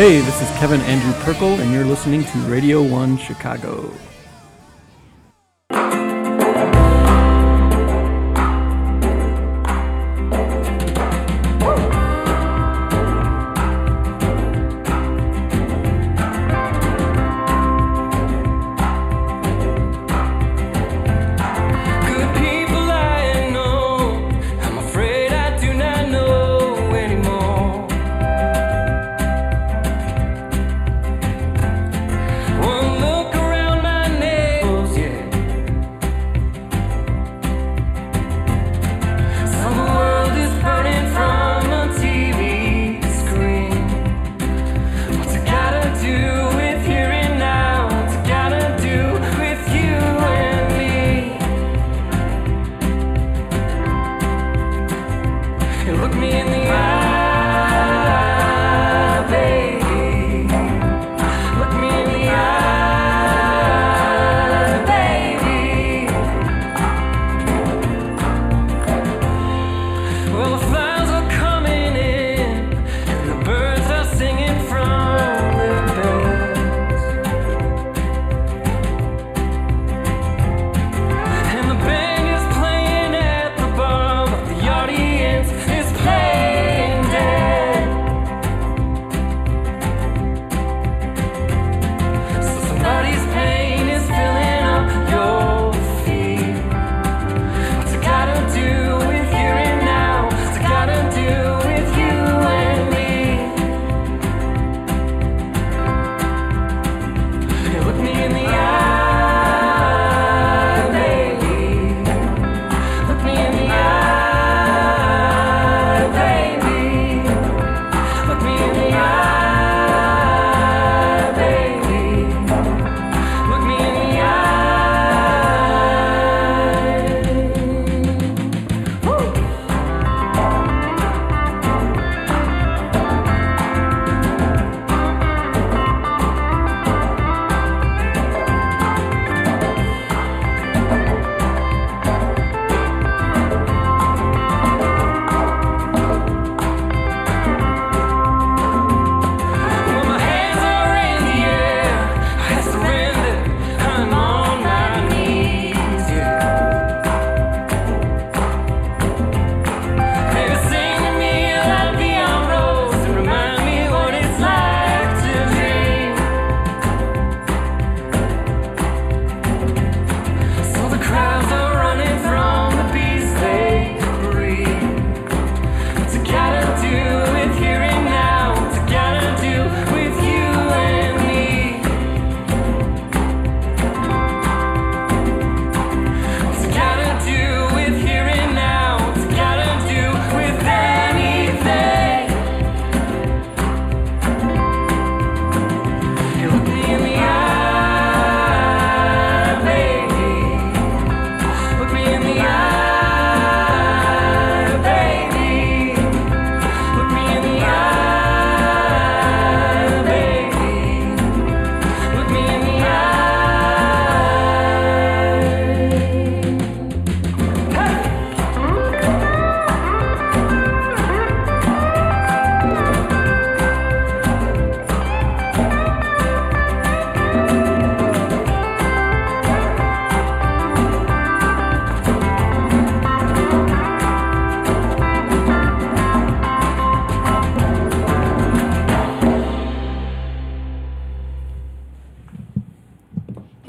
Hey, this is Kevin Andrew Prchal, and you're listening to Radio 1 Chicago.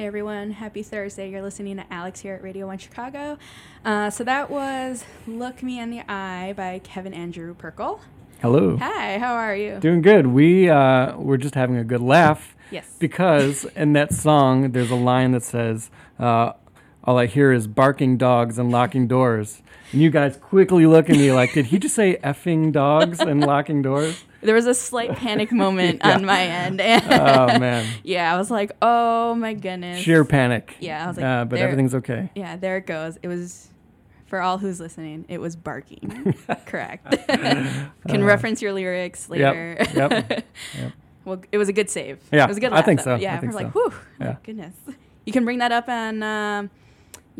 Hey everyone, happy Thursday. You're listening to Alex here at Radio 1 Chicago. Uh, so that was Look Me in the Eye by Kevin Andrew Prchal. Hello. Hi, how are you? Doing good. We uh, we're just having a good laugh Yes. because in that song there's a line that says, uh, "All I hear is barking dogs and locking doors." And you guys quickly look at me like, "Did he just say effing dogs and locking doors?" There was a slight panic moment Yeah. on my end. And Oh man, yeah, I was like, oh my goodness. sheer panic. Yeah, I was like, uh, but everything's okay. Yeah, there it goes. It was, for all who's listening, it was barking. Correct. Can reference your lyrics later. Uh, Yep. Yep. Well, it was a good save. Yeah, it was a good. I laugh, think though. so. Yeah, I think we're like, whew, Yeah. my goodness. You can bring that up on, um,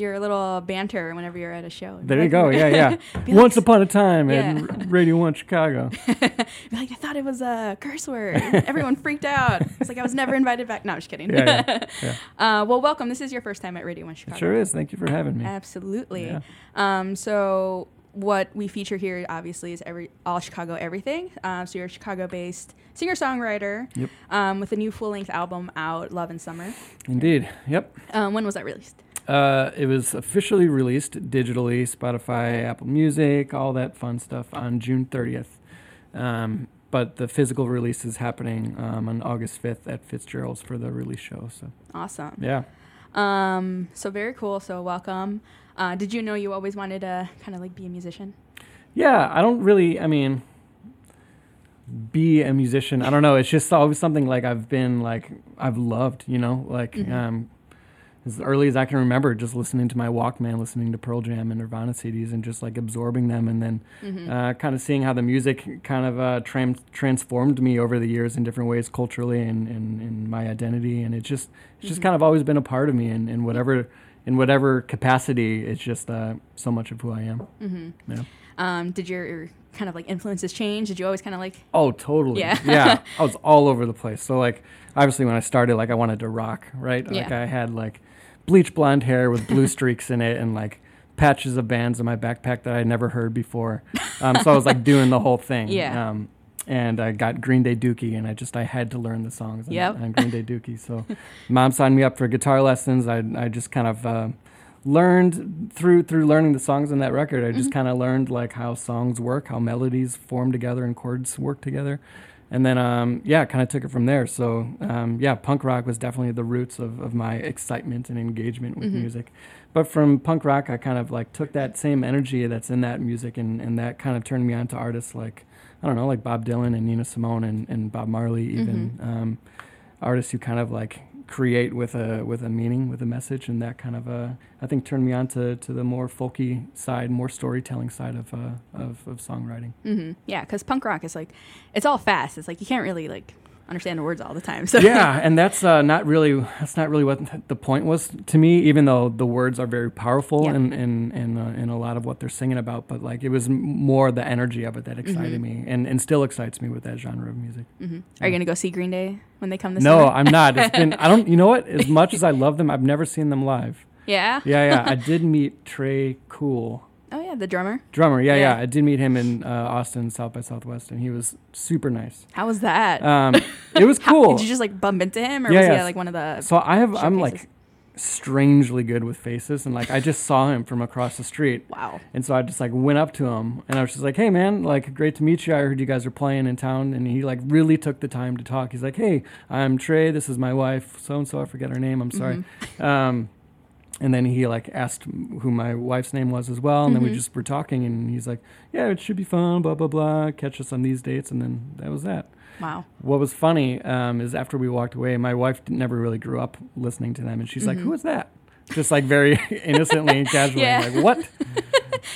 your little banter whenever you're at a show. There you go. Yeah, yeah. Once like- upon a time Yeah. at Radio One Chicago. Be like, I thought it was a curse word. Everyone freaked out. It's like I was never invited back. No, I'm just kidding. Yeah, yeah, yeah. uh, well, welcome. This is your first time at Radio One Chicago. It sure is. Thank you for having me. Absolutely. Um, so what we feature here obviously is every all Chicago everything. Um, so you're a Chicago-based singer-songwriter Yep. um, with a new full-length album out, Love and Summer. Indeed. Yep. Um, when was that released? Uh, it was officially released digitally, Spotify, Apple Music, all that fun stuff on June 30th. Um, but the physical release is happening um, on August 5th at Fitzgerald's for the release show. So Awesome. yeah. Um, so very cool. So welcome. Uh, did you know you always wanted to kind of like be a musician? Yeah, I don't really. I mean, be a musician. I don't know. It's just always something like I've been like I've loved. You know, like Mhm. um, as early as I can remember, just listening to my Walkman, listening to Pearl Jam and Nirvana CDs, and just like absorbing them, and then Mhm. uh, kind of seeing how the music kind of uh, tram- transformed me over the years in different ways culturally and in my identity, and it just it's just Mhm. kind of always been a part of me, in, in whatever in whatever capacity. It's just uh, so much of who I am. hmm Yeah. Um, did your, your kind of like influences change? Did you always kind of like? Oh, totally. Yeah. yeah. I was all over the place. So like, obviously, when I started, like, I wanted to rock, right? Like, Yeah. I had like bleach blonde hair with blue streaks in it, and like patches of bands in my backpack that I never heard before. Um, so I was like doing the whole thing. Yeah. Um, and I got Green Day Dookie, and I just I had to learn the songs on, Yep. on Green Day Dookie. So, mom signed me up for guitar lessons. I I just kind of uh, learned through through learning the songs on that record. I just Mhm. kind of learned like how songs work, how melodies form together and chords work together, and then um, yeah, kind of took it from there. So um, yeah, punk rock was definitely the roots of, of my excitement and engagement with Mhm. music. But from punk rock, I kind of like took that same energy that's in that music, and, and that kind of turned me on to artists like I don't know, like Bob Dylan and Nina Simone and, and Bob Marley, even um, artists who kind of like create with a with a meaning, with a message, and that kind of uh, I think turned me on to, to the more folky side, more storytelling side of uh, of, of songwriting. hmm Yeah, because punk rock is like, it's all fast. It's like you can't really like understand the words all the time. So yeah, and that's uh, not really that's not really what the point was to me. Even though the words are very powerful Yeah. and and and uh, in a lot of what they're singing about, but like it was more the energy of it that excited Mhm. me, and and still excites me with that genre of music. hmm Are you gonna go see Green Day when they come this no, summer? I'm not. It's been I don't. You know what? As much as I love them, I've never seen them live. yeah. Yeah, yeah. I did meet Tré Cool, Oh yeah, the drummer. drummer. Yeah, yeah. Yeah. I did meet him in uh, Austin, South by Southwest, and he was super nice. How was that? Um, it was How- cool. did you just like bump into him, or Yeah, was he yeah. at like one of the? So I have I'm like strangely good with faces and like I just saw him from across the street wow. and so I just like went up to him and I was just like hey man like great to meet you I heard you guys are playing in town and he like really took the time to talk he's like hey I'm Trey this is my wife so and so I forget her name I'm sorry Mhm. um and then he like asked who my wife's name was as well and then we Mhm. just were talking and he's like yeah it should be fun blah blah blah catch us on these dates and then that was that Wow. what was funny um, is after we walked away, my wife never really grew up listening to them, and she's like, Mhm. "Who is that?" Just like very innocently and casually, Yeah. like, "What?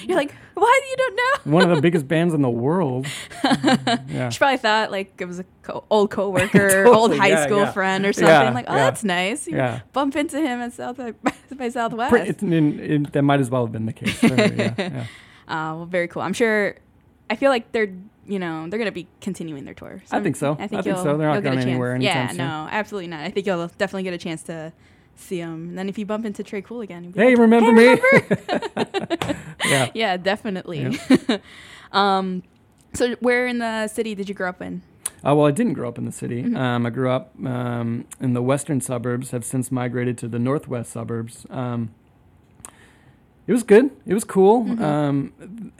You're like, why you don't know? One of the biggest bands in the world?" yeah, She probably thought like it was a co- old coworker, Totally, old high yeah, school yeah. friend or something. Like, oh, that's nice. You yeah. bump into him at South by, Southwest. It, it, it, that might as well have been the case. yeah, yeah. Uh, well, very cool. I'm sure. I feel like they're, you know, they're gonna be continuing their tour. I think so. I think, I think so. They're not going anywhere Yeah, soon. no, absolutely not. I think you'll definitely get a chance to see him. And then if you bump into Tré Cool again, you'll be Hey, like, remember "Hey, me? yeah. yeah, definitely. um, so where in the city did you grow up in? Uh, well, I didn't grow up in the city. Mhm. Um, I grew up um, in the western suburbs. Have since migrated to the northwest suburbs. Um, it was good. It was cool. Mhm. Um,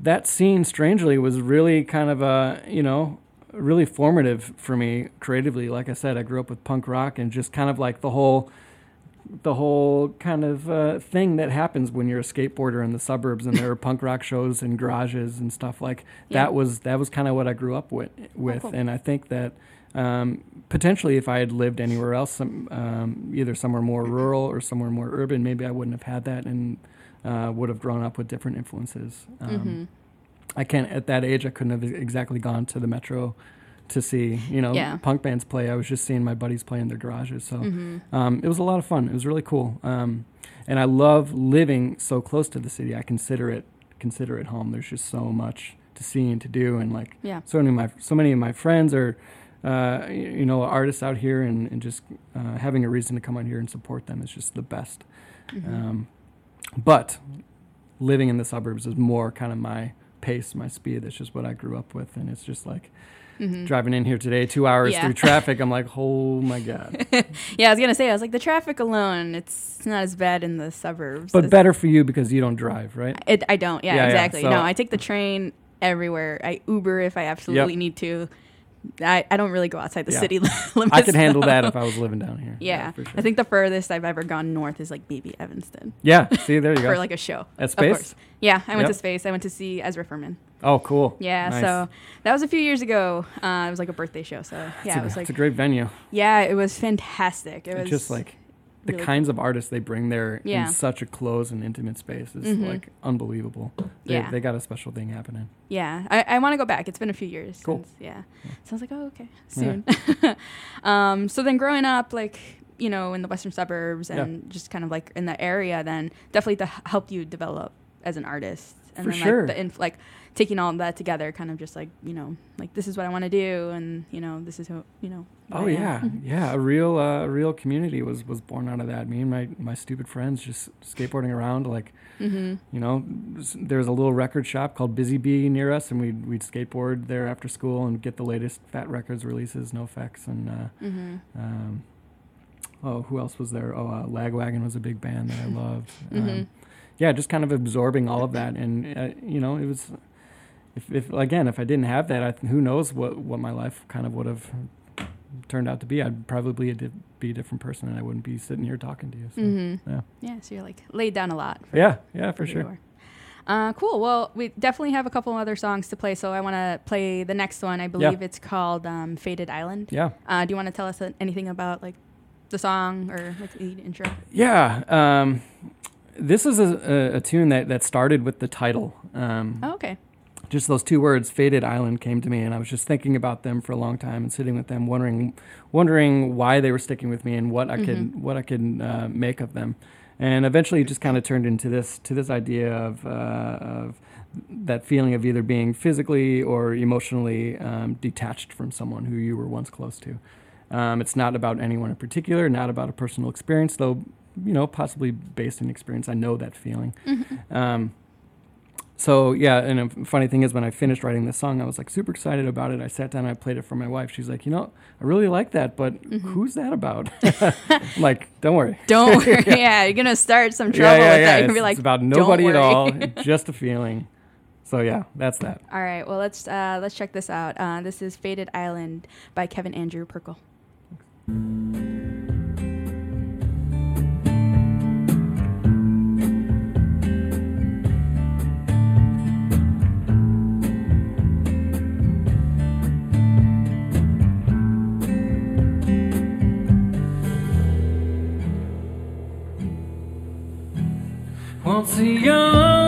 that scene, strangely, was really kind of a you know really formative for me creatively. Like I said, I grew up with punk rock and just kind of like the whole the whole kind of uh, thing that happens when you're a skateboarder in the suburbs and there are punk rock shows and garages and stuff like Yeah. that was that was kind of what I grew up with with cool. and I think that um, potentially if I had lived anywhere else some, um, either somewhere more rural or somewhere more urban maybe I wouldn't have had that and uh, would have grown up with different influences um, hmm I can't at that age I couldn't have exactly gone to the metro to see. You know, Yeah. punk bands play. I was just seeing my buddies play in their garages, so hmm um, it was a lot of fun. It was really cool, um, and I love living so close to the city. I consider it consider it home. There's just so much to see and to do, and like Yeah. so many of my so many of my friends are. Uh, you know, artists out here, and, and just uh, having a reason to come out here and support them is just the best. Mhm. Um, but living in the suburbs is more kind of my pace, my speed. That's just what I grew up with, and it's just like Mhm. driving in here today, two hours Yeah. through traffic. I'm like, oh my god! Yeah, I was gonna say, I was like, the traffic alone, it's not as bad in the suburbs. But better for you because you don't drive, right? It, I don't. Yeah, Yeah, yeah, exactly. so- no, I take the train everywhere. I Uber if I absolutely need to. I, I don't really go outside the Yeah. city limits. I could handle though. that if I was living down here. Yeah, for sure. I think the furthest I've ever gone north is like maybe Evanston Yeah. See, there you go for like a show. At Of space. course. Yeah, I went Yep. to space. I went to see Ezra Furman. Oh, cool. Yeah, Nice. so that was a few years ago. Uh, it was like a birthday show. So yeah, a, it was like it's a great venue. yeah, it was fantastic. It was just like the really- kinds of artists they bring there Yeah. in such a close and intimate space is Mhm. like unbelievable. They, Yeah. they got a special thing happening. Yeah, I, I want to go back. It's been a few years. Cool. Since, yeah. So I was like, oh, okay, soon. um, so then growing up, like, you know, in the western suburbs Yeah. and just kind of like in the area, then definitely to help you develop as an artist. And For then sure. like the inf- like taking all of that together, kind of just like, you know, like this is what I want to do and, you know, this is who, you know. Oh yeah, yeah. A real, uh, a real community was was born out of that. Me and my my stupid friends just skateboarding around. Like Mhm. you know, s- there's a little record shop called Busy Bee near us, and we'd we'd skateboard there after school and get the latest Fat Wreck Chords releases, NOFX, and uh, Mhm. um, oh, who else was there? Oh, uh, Lagwagon was a big band that I loved. Mhm. Um, yeah, just kind of absorbing all of that, and uh, you know, it was. If, if again, if I didn't have that, I, who knows what, what my life kind of would have turned out to be? I'd probably a di- be a different person, and I wouldn't be sitting here talking to you. So. Mhm. yeah. Yeah. So you're like laid down a lot. Yeah, yeah, for sure. Uh, cool. Well, we definitely have a couple other songs to play, so I want to play the next one. I believe it's called um, "Faded Island." Yeah, Uh, do you want to tell us anything about like the song or like the intro? yeah. Um, this is a, a, a tune that, that started with the title. Um, Oh, okay. Just those two words faded island came to me and i was just thinking about them for a long time and sitting with them wondering wondering why they were sticking with me and what i could what i could uh, make of them. And eventually it just kind of turned into this to this idea of uh, of that feeling of either being physically or emotionally um, detached from someone who you were once close to. Um, it's not about anyone in particular not about a personal experience though you know possibly based in experience i know that feeling. Um, so yeah, and a funny thing is when I finished writing this song, I was like super excited about it. I sat down, and I played it for my wife. She's like, you know, I really like that, but who's that about? I'm like, don't worry. Don't worry. yeah. you're gonna start some trouble yeah, yeah, with yeah. that. You're It's, gonna be like, it's about "Don't nobody at all, just a feeling. So yeah, that's that. All right. Well, let's uh, let's check this out. Uh, this is "Faded Island" by Kevin Andrew Prchal. Once a young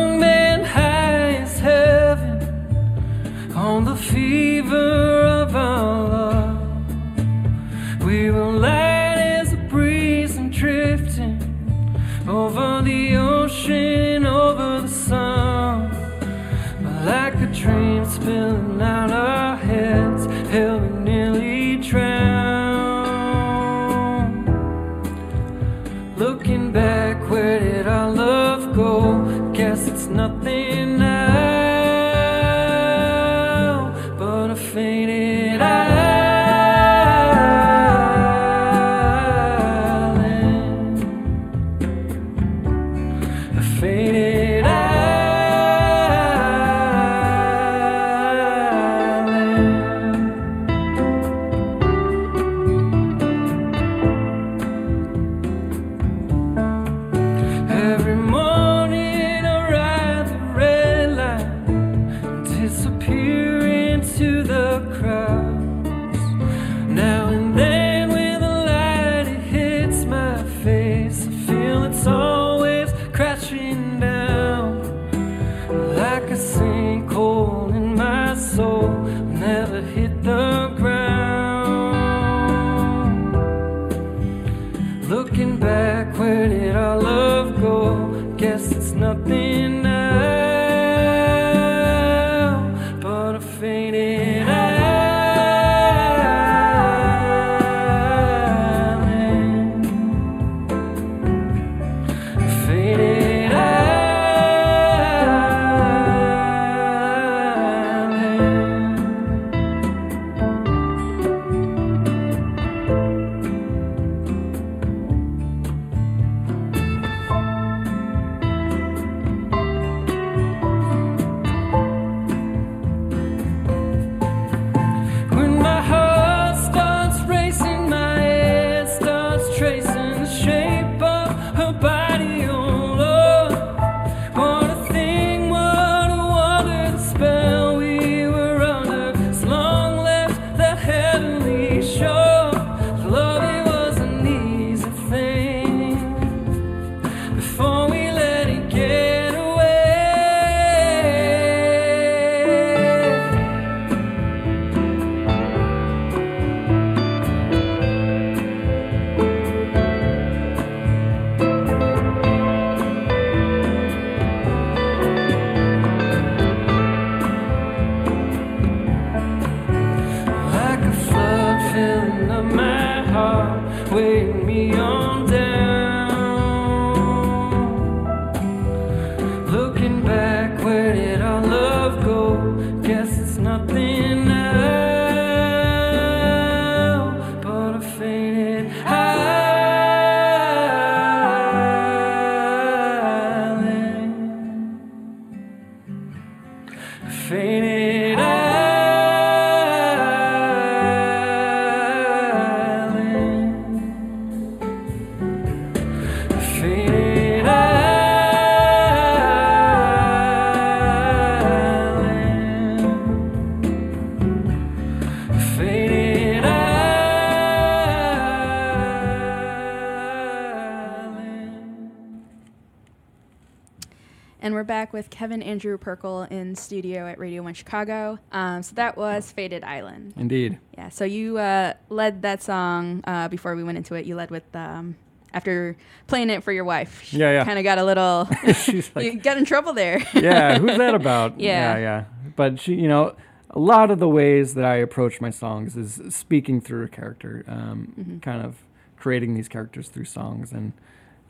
with Kevin Andrew Prchal in studio at Radio 1 Chicago. Um, so that was Faded Island. Indeed. Yeah, so you uh, led that song uh, before we went into it. You led with, um, after playing it for your wife. Yeah, yeah. Kind of got a little, She's like, you got in trouble there. yeah, who's that about? Yeah. yeah, yeah. But she, you know, a lot of the ways that I approach my songs is speaking through a character, um, Mm-hmm. kind of creating these characters through songs, and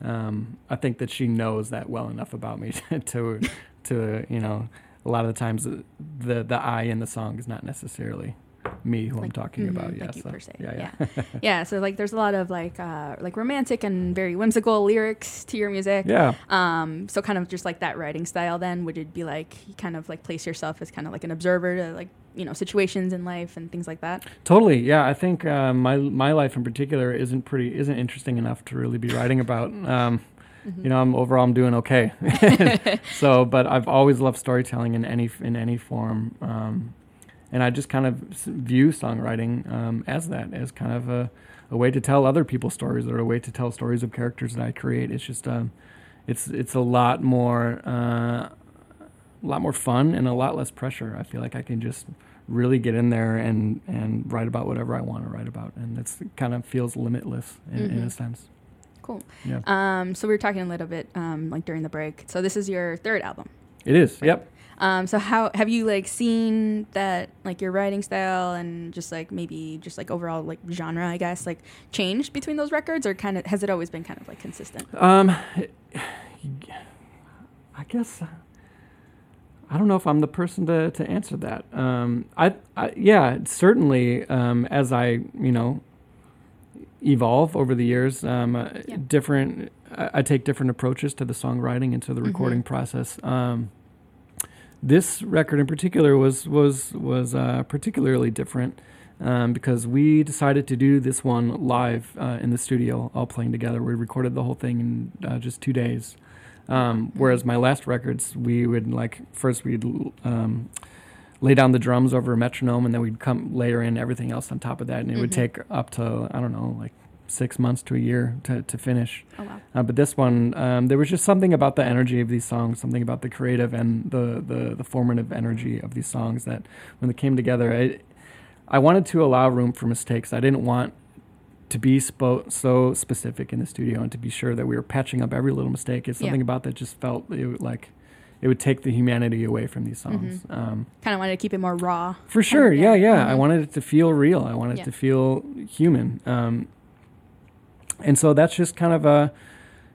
um, I think that she knows that well enough about me to, to you know, a lot of the times the the, the I in the song is not necessarily me who I'm Like, talking mhm, about. Yeah, like so, per se. yeah, Yeah. yeah, yeah, so like there's a lot of like uh, like romantic and very whimsical lyrics to your music. yeah. Um, so kind of just like that writing style. Then would it be like you kind of like place yourself as kind of like an observer to like you know situations in life and things like that? Totally, yeah. I think uh, my my life in particular isn't pretty isn't interesting enough to really be writing about. Um, You know, I'm overall I'm doing okay. so, but I've always loved storytelling in any in any form, um, and I just kind of view songwriting um, as that, as kind of a, a way to tell other people's stories or a way to tell stories of characters that I create. It's just um, it's it's a lot more uh, a lot more fun and a lot less pressure. I feel like I can just really get in there and and write about whatever I want to write about, and it's kind of feels limitless in, in a Mhm. sense. Cool. Yeah, Um, so we were talking a little bit um, like during the break. So this is your third album. it is. Yep. Um, so how have you like seen that like your writing style and just like maybe just like overall like genre I guess like changed between those records or kind of has it always been kind of like consistent? Um, I guess I don't know if I'm the person to, to answer that. Um, I, I yeah, certainly. Um, as I you know evolve over the years, um, uh, Yeah. different. I, I take different approaches to the songwriting and to the Mhm. recording process. Um, this record in particular was was was uh, particularly different um, because we decided to do this one live uh, in the studio, all playing together. We recorded the whole thing in uh, just two days. Um, whereas my last records, we would like first we'd um, lay down the drums over a metronome, and then we'd come layer in everything else on top of that, and it would Mhm. take up to I don't know like six months to a year to to finish. Oh wow. Uh, but this one, um, there was just something about the energy of these songs, something about the creative and the, the, the formative energy of these songs that when they came together, I, I wanted to allow room for mistakes. I didn't want to be spo- so specific in the studio and to be sure that we were patching up every little mistake is Yeah. something about that just felt it like it would take the humanity away from these songs. Mm-hmm. Um, Kind of wanted to keep it more raw. for sure, yeah. yeah, yeah. I Mhm. wanted it to feel real. I wanted Yeah. it to feel human. Um, and so that's just kind of a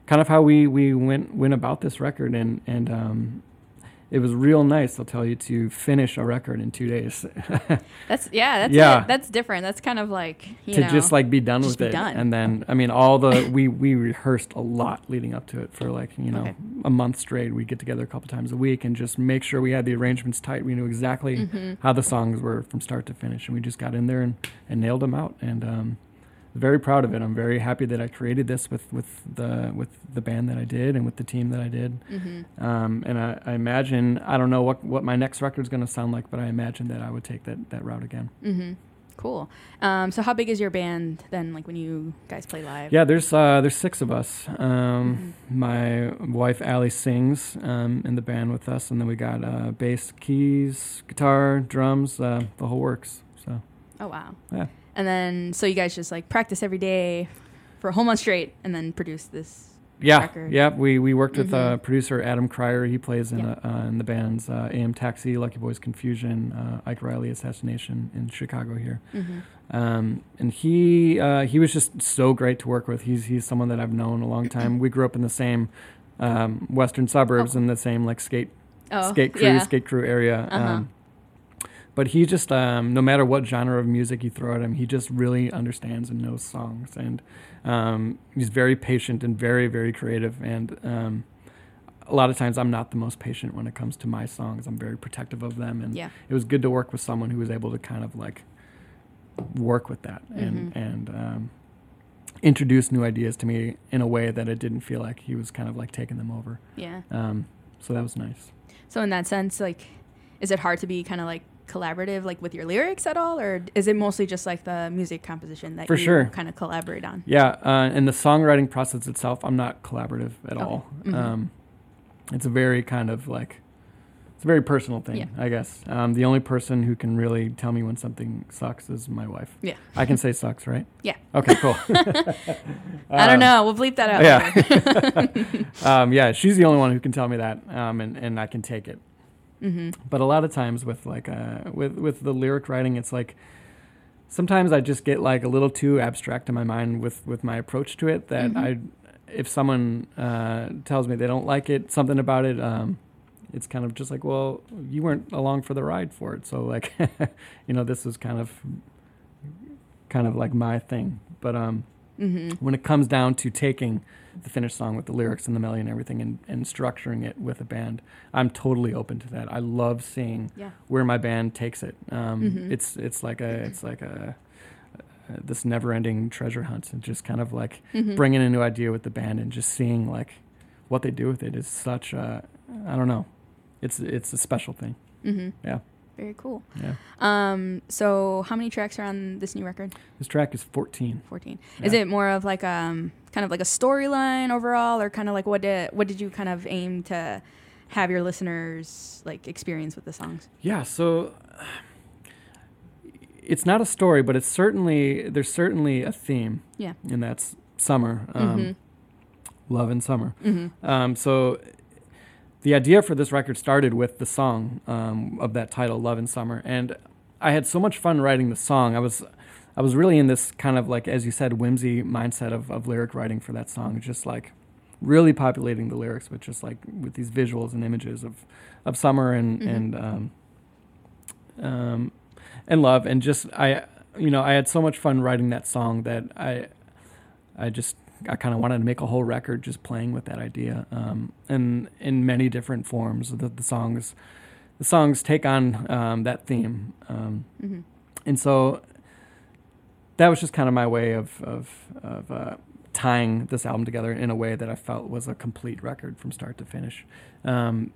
kind of how we we went went about this record, and and um, it was real nice. I'll tell you to finish a record in two days That's yeah. That's Yeah. it. That's different. That's kind of like you to know, just like be done with it, done. and then I mean all the we we rehearsed a lot leading up to it for like you know Okay. a month straight. We'd get together a couple times a week and just make sure we had the arrangements tight. We knew exactly Mm-hmm. how the songs were from start to finish, and we just got in there and, and nailed them out. And um, very proud of it. I'm very happy that I created this with, with the with the band that I did and with the team that I did. Mm-hmm. Um, and I, I imagine I don't know what what my next record is going to sound like, but I imagine that I would take that that route again. Mm-hmm. Cool. Um, so how big is your band then? Like when you guys play live? Yeah, there's uh, there's six of us. Um, Mm-hmm. My wife Allie sings um, in the band with us, and then we got uh, bass, keys, guitar, drums, uh, the whole works. So Oh wow. yeah. And then so you guys just like practice every day for a whole month straight, and then produce this. Yeah, record. yeah. We we worked with uh, Mhm. producer Adam Krier. He plays in Yeah. uh, uh, in the bands uh, AM Taxi, Lucky Boys Confusion, uh, Ike Reilly Assassination in Chicago here. Mm-hmm. Um, and he uh, he was just so great to work with. He's he's someone that I've known a long time. We grew up in the same um, western suburbs Oh. in the same like skate Oh, skate crew yeah. skate crew area. Uh-huh. Um, but he just um, no matter what genre of music you throw at him, he just really understands and knows songs, and um, he's very patient and very very creative. And um, a lot of times, I'm not the most patient when it comes to my songs. I'm very protective of them, and Yeah. it was good to work with someone who was able to kind of like work with that and Mhm. and um, introduce new ideas to me in a way that it didn't feel like he was kind of like taking them over. Yeah. Um, so that was nice. So in that sense, like, is it hard to be kind of like collaborative, like with your lyrics at all, or is it mostly just like the music composition that For you sure. kind of collaborate on? Yeah, uh, and the songwriting process itself, I'm not collaborative at Okay. all. Mhm. Um, it's a very kind of like, it's a very personal thing, Yeah. I guess. Um, the only person who can really tell me when something sucks is my wife. Yeah. I can say sucks, right? Yeah. Okay, cool. I don't Um, know. We'll bleep that out. Yeah. um, yeah, she's the only one who can tell me that, um, and, and I can take it. Mm-hmm. But a lot of times with like uh, with with the lyric writing, it's like sometimes I just get like a little too abstract in my mind with with my approach to it. That Mhm. I, if someone uh, tells me they don't like it, something about it, um, it's kind of just like, well, you weren't along for the ride for it, so like, you know, this is kind of kind of like my thing. But um, Mm-hmm. when it comes down to taking the finished song with the lyrics and the melody and everything and, and structuring it with a band, I'm totally open to that. I love seeing Yeah. where my band takes it. Um, Mhm. It's it's like a it's like a uh, this never-ending treasure hunt and just kind of like Mm-hmm. bringing a new idea with the band and just seeing like what they do with it is such a I don't know. It's it's a special thing. Mm-hmm. Yeah. Very cool. Yeah. Um. So how many tracks are on this new record? This track is 14. Fourteen. Is it more of like um kind of like a storyline overall, or kind of like what did what did you kind of aim to have your listeners like experience with the songs? Yeah, so it's not a story, but it's certainly there's certainly a theme. Yeah. and that's summer, um, Mhm. love and summer. Mm-hmm. Um, so the idea for this record started with the song um, of that title, "Love in Summer," and I had so much fun writing the song. I was I was really in this kind of like, as you said, whimsy mindset of, of lyric writing for that song, just like really populating the lyrics with just like with these visuals and images of of summer and Mhm. and um, um, and love, and just I you know I had so much fun writing that song that I I just I kind of wanted to make a whole record just playing with that idea, um, and in many different forms. The, the songs, the songs take on um, that theme, um, Mm-hmm. and so that was just kind of my way of of, of uh, tying this album together in a way that I felt was a complete record from start to finish. Um,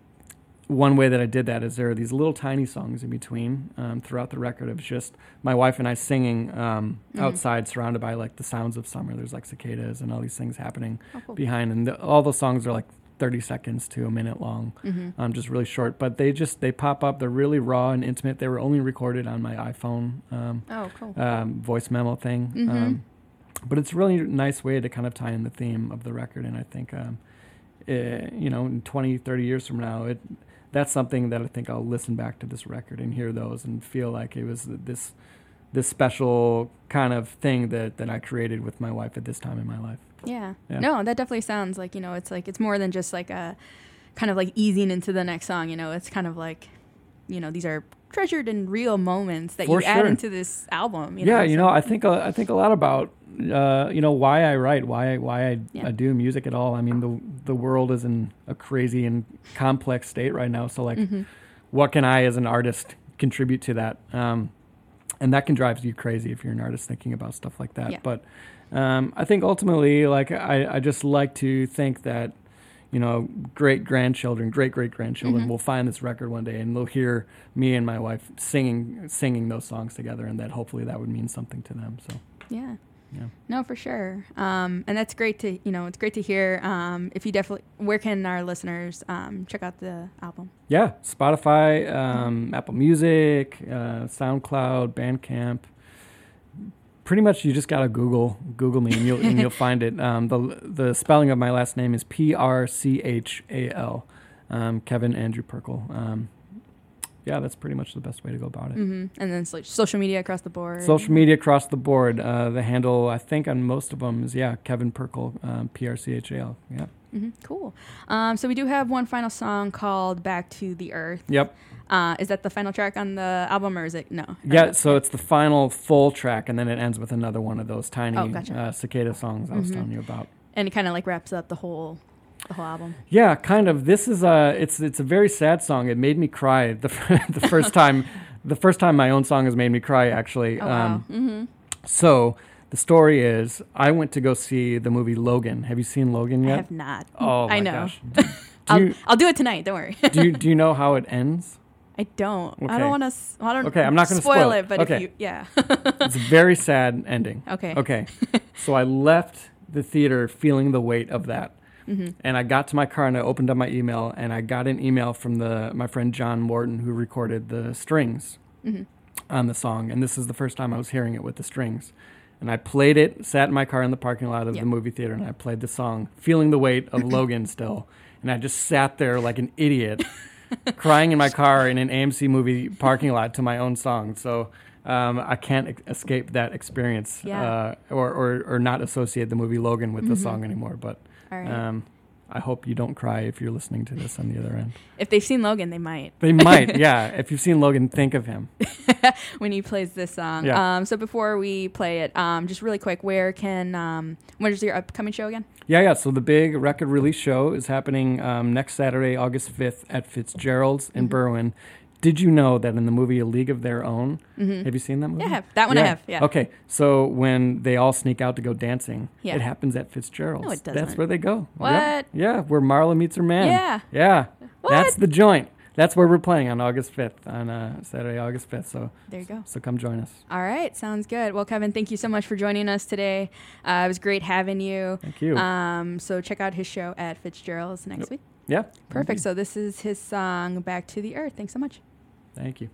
one way that I did that is there are these little tiny songs in between um, throughout the record of just my wife and I singing um, Mhm. outside, surrounded by like the sounds of summer. There's like cicadas and all these things happening Oh, cool. behind, and the, all the songs are like 30 seconds to a minute long, Mm-hmm. um, just really short. But they just they pop up. They're really raw and intimate. They were only recorded on my iPhone um, Oh, cool. um, voice memo thing. Mhm. Um, but it's really a nice way to kind of tie in the theme of the record. And I think, eh, you know, in 20, 30 years from now, it that's something that I think I'll listen back to this record and hear those and feel like it was this this special kind of thing that, that I created with my wife at this time in my life. Yeah. Yeah. No, that definitely sounds like, you know, it's like it's more than just like a kind of like easing into the next song, you know, it's kind of like you know, these are treasured and real moments that For you add sure. into this album. You yeah, know, you so- know, I think uh, I think a lot about uh, you know why I write, why why I, Yeah. I do music at all. I mean, the the world is in a crazy and complex state right now. So like, Mhm. what can I as an artist contribute to that? Um, and that can drive you crazy if you're an artist thinking about stuff like that. Yeah. But um, I think ultimately, like I, I just like to think that you know great grandchildren, great great grandchildren Mhm. will find this record one day and they'll hear me and my wife singing singing those songs together, and that hopefully that would mean something to them. So Yeah. yeah. No, for sure. Um, and that's great to, you know, it's great to hear. Um, if you definitely, where can our listeners um, check out the album? Yeah, Spotify, um, Apple Music, uh, SoundCloud, Bandcamp. Pretty much, you just gotta Google Google me and you'll and you'll find it. Um, the the spelling of my last name is P R C H A L, um, Kevin Andrew Prchal. Um, yeah, that's pretty much the best way to go about it. hmm And then like social media across the board. Social media across the board. Uh, the handle I think on most of them is yeah Kevin Prchal, um, P R C H A L. Yeah. hmm Cool. Um, so we do have one final song called "Back to the Earth." Yep. Uh, is that the final track on the album, or is it no? Yeah, so it's the final full track, and then it ends with another one of those tiny Oh, gotcha. uh, cicada songs I was Mhm. telling you about. and it kind of like wraps up the whole, the whole album. Yeah, kind of. This is a it's it's a very sad song. It made me cry the the first time the first time my own song has made me cry. Actually, Oh wow. Um, hmm so the story is I went to go see the movie Logan. Have you seen Logan yet? I have not. Oh I know. gosh. Do I'll, you, I'll do it tonight. Don't worry. do you do you know how it ends? I don't. I don't want to. I don't. Okay, I'm not gonna spoil, spoil it, it. but Okay. if you, yeah. It's a very sad ending. okay. Okay. so I left the theater feeling the weight of that. Hmm And I got to my car and I opened up my email and I got an email from the my friend John Morton who recorded the strings hmm on the song. And this is the first time I was hearing it with the strings. And I played it, sat in my car in the parking lot of Yeah. the movie theater, and I played the song, feeling the weight of Logan still. And I just sat there like an idiot, crying in my car in an AMC movie parking lot to my own song. So um, I can't escape that experience Yeah. uh, or, or, or not associate the movie Logan with the Mhm. song anymore. But right. um, I hope you don't cry if you're listening to this on the other end. if they've seen Logan, they might They might, yeah. If you've seen Logan, think of him. when he plays this song. Yeah. Um, so before we play it, um, just really quick, where can um, what is your upcoming show again? Yeah, yeah. So the big record release show is happening um, next Saturday, August 5th at Fitzgerald's in Mhm. Berwyn. Did you know that in the movie A League of Their Own, Mm-hmm. have you seen that movie? Yeah, I have. that one I have. Yeah. Okay, so when they all sneak out to go dancing, Yeah. it happens at Fitzgerald's. No, it That's doesn't. That's where they go. What? Yeah, yeah where Marla meets her man. Yeah. Yeah. What? That's the joint. That's where we're playing on August 5th, on uh, Saturday, August 5th. So, There you go. so come join us. All right, sounds good. Well, Kevin, thank you so much for joining us today. Uh, it was great having you. Thank you. Um, so check out his show at Fitzgerald's next Yep. week. yeah. Perfect. indeed. So this is his song "Back to the Earth." Thanks so much. Thank you.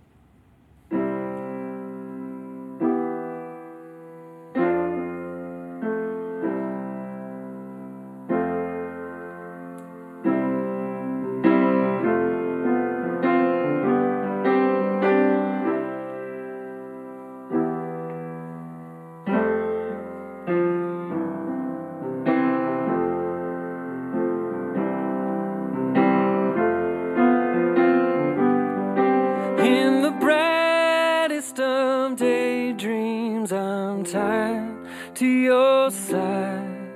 To your side,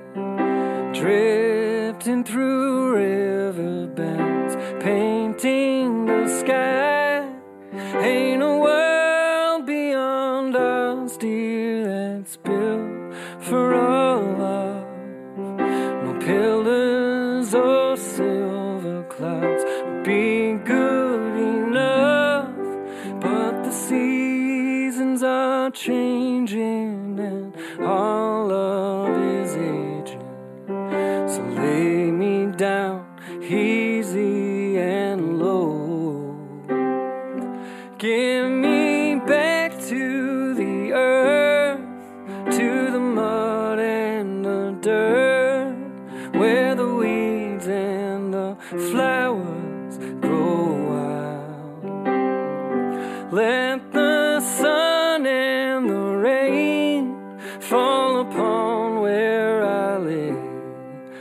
drifting through riverbeds, painting the sky.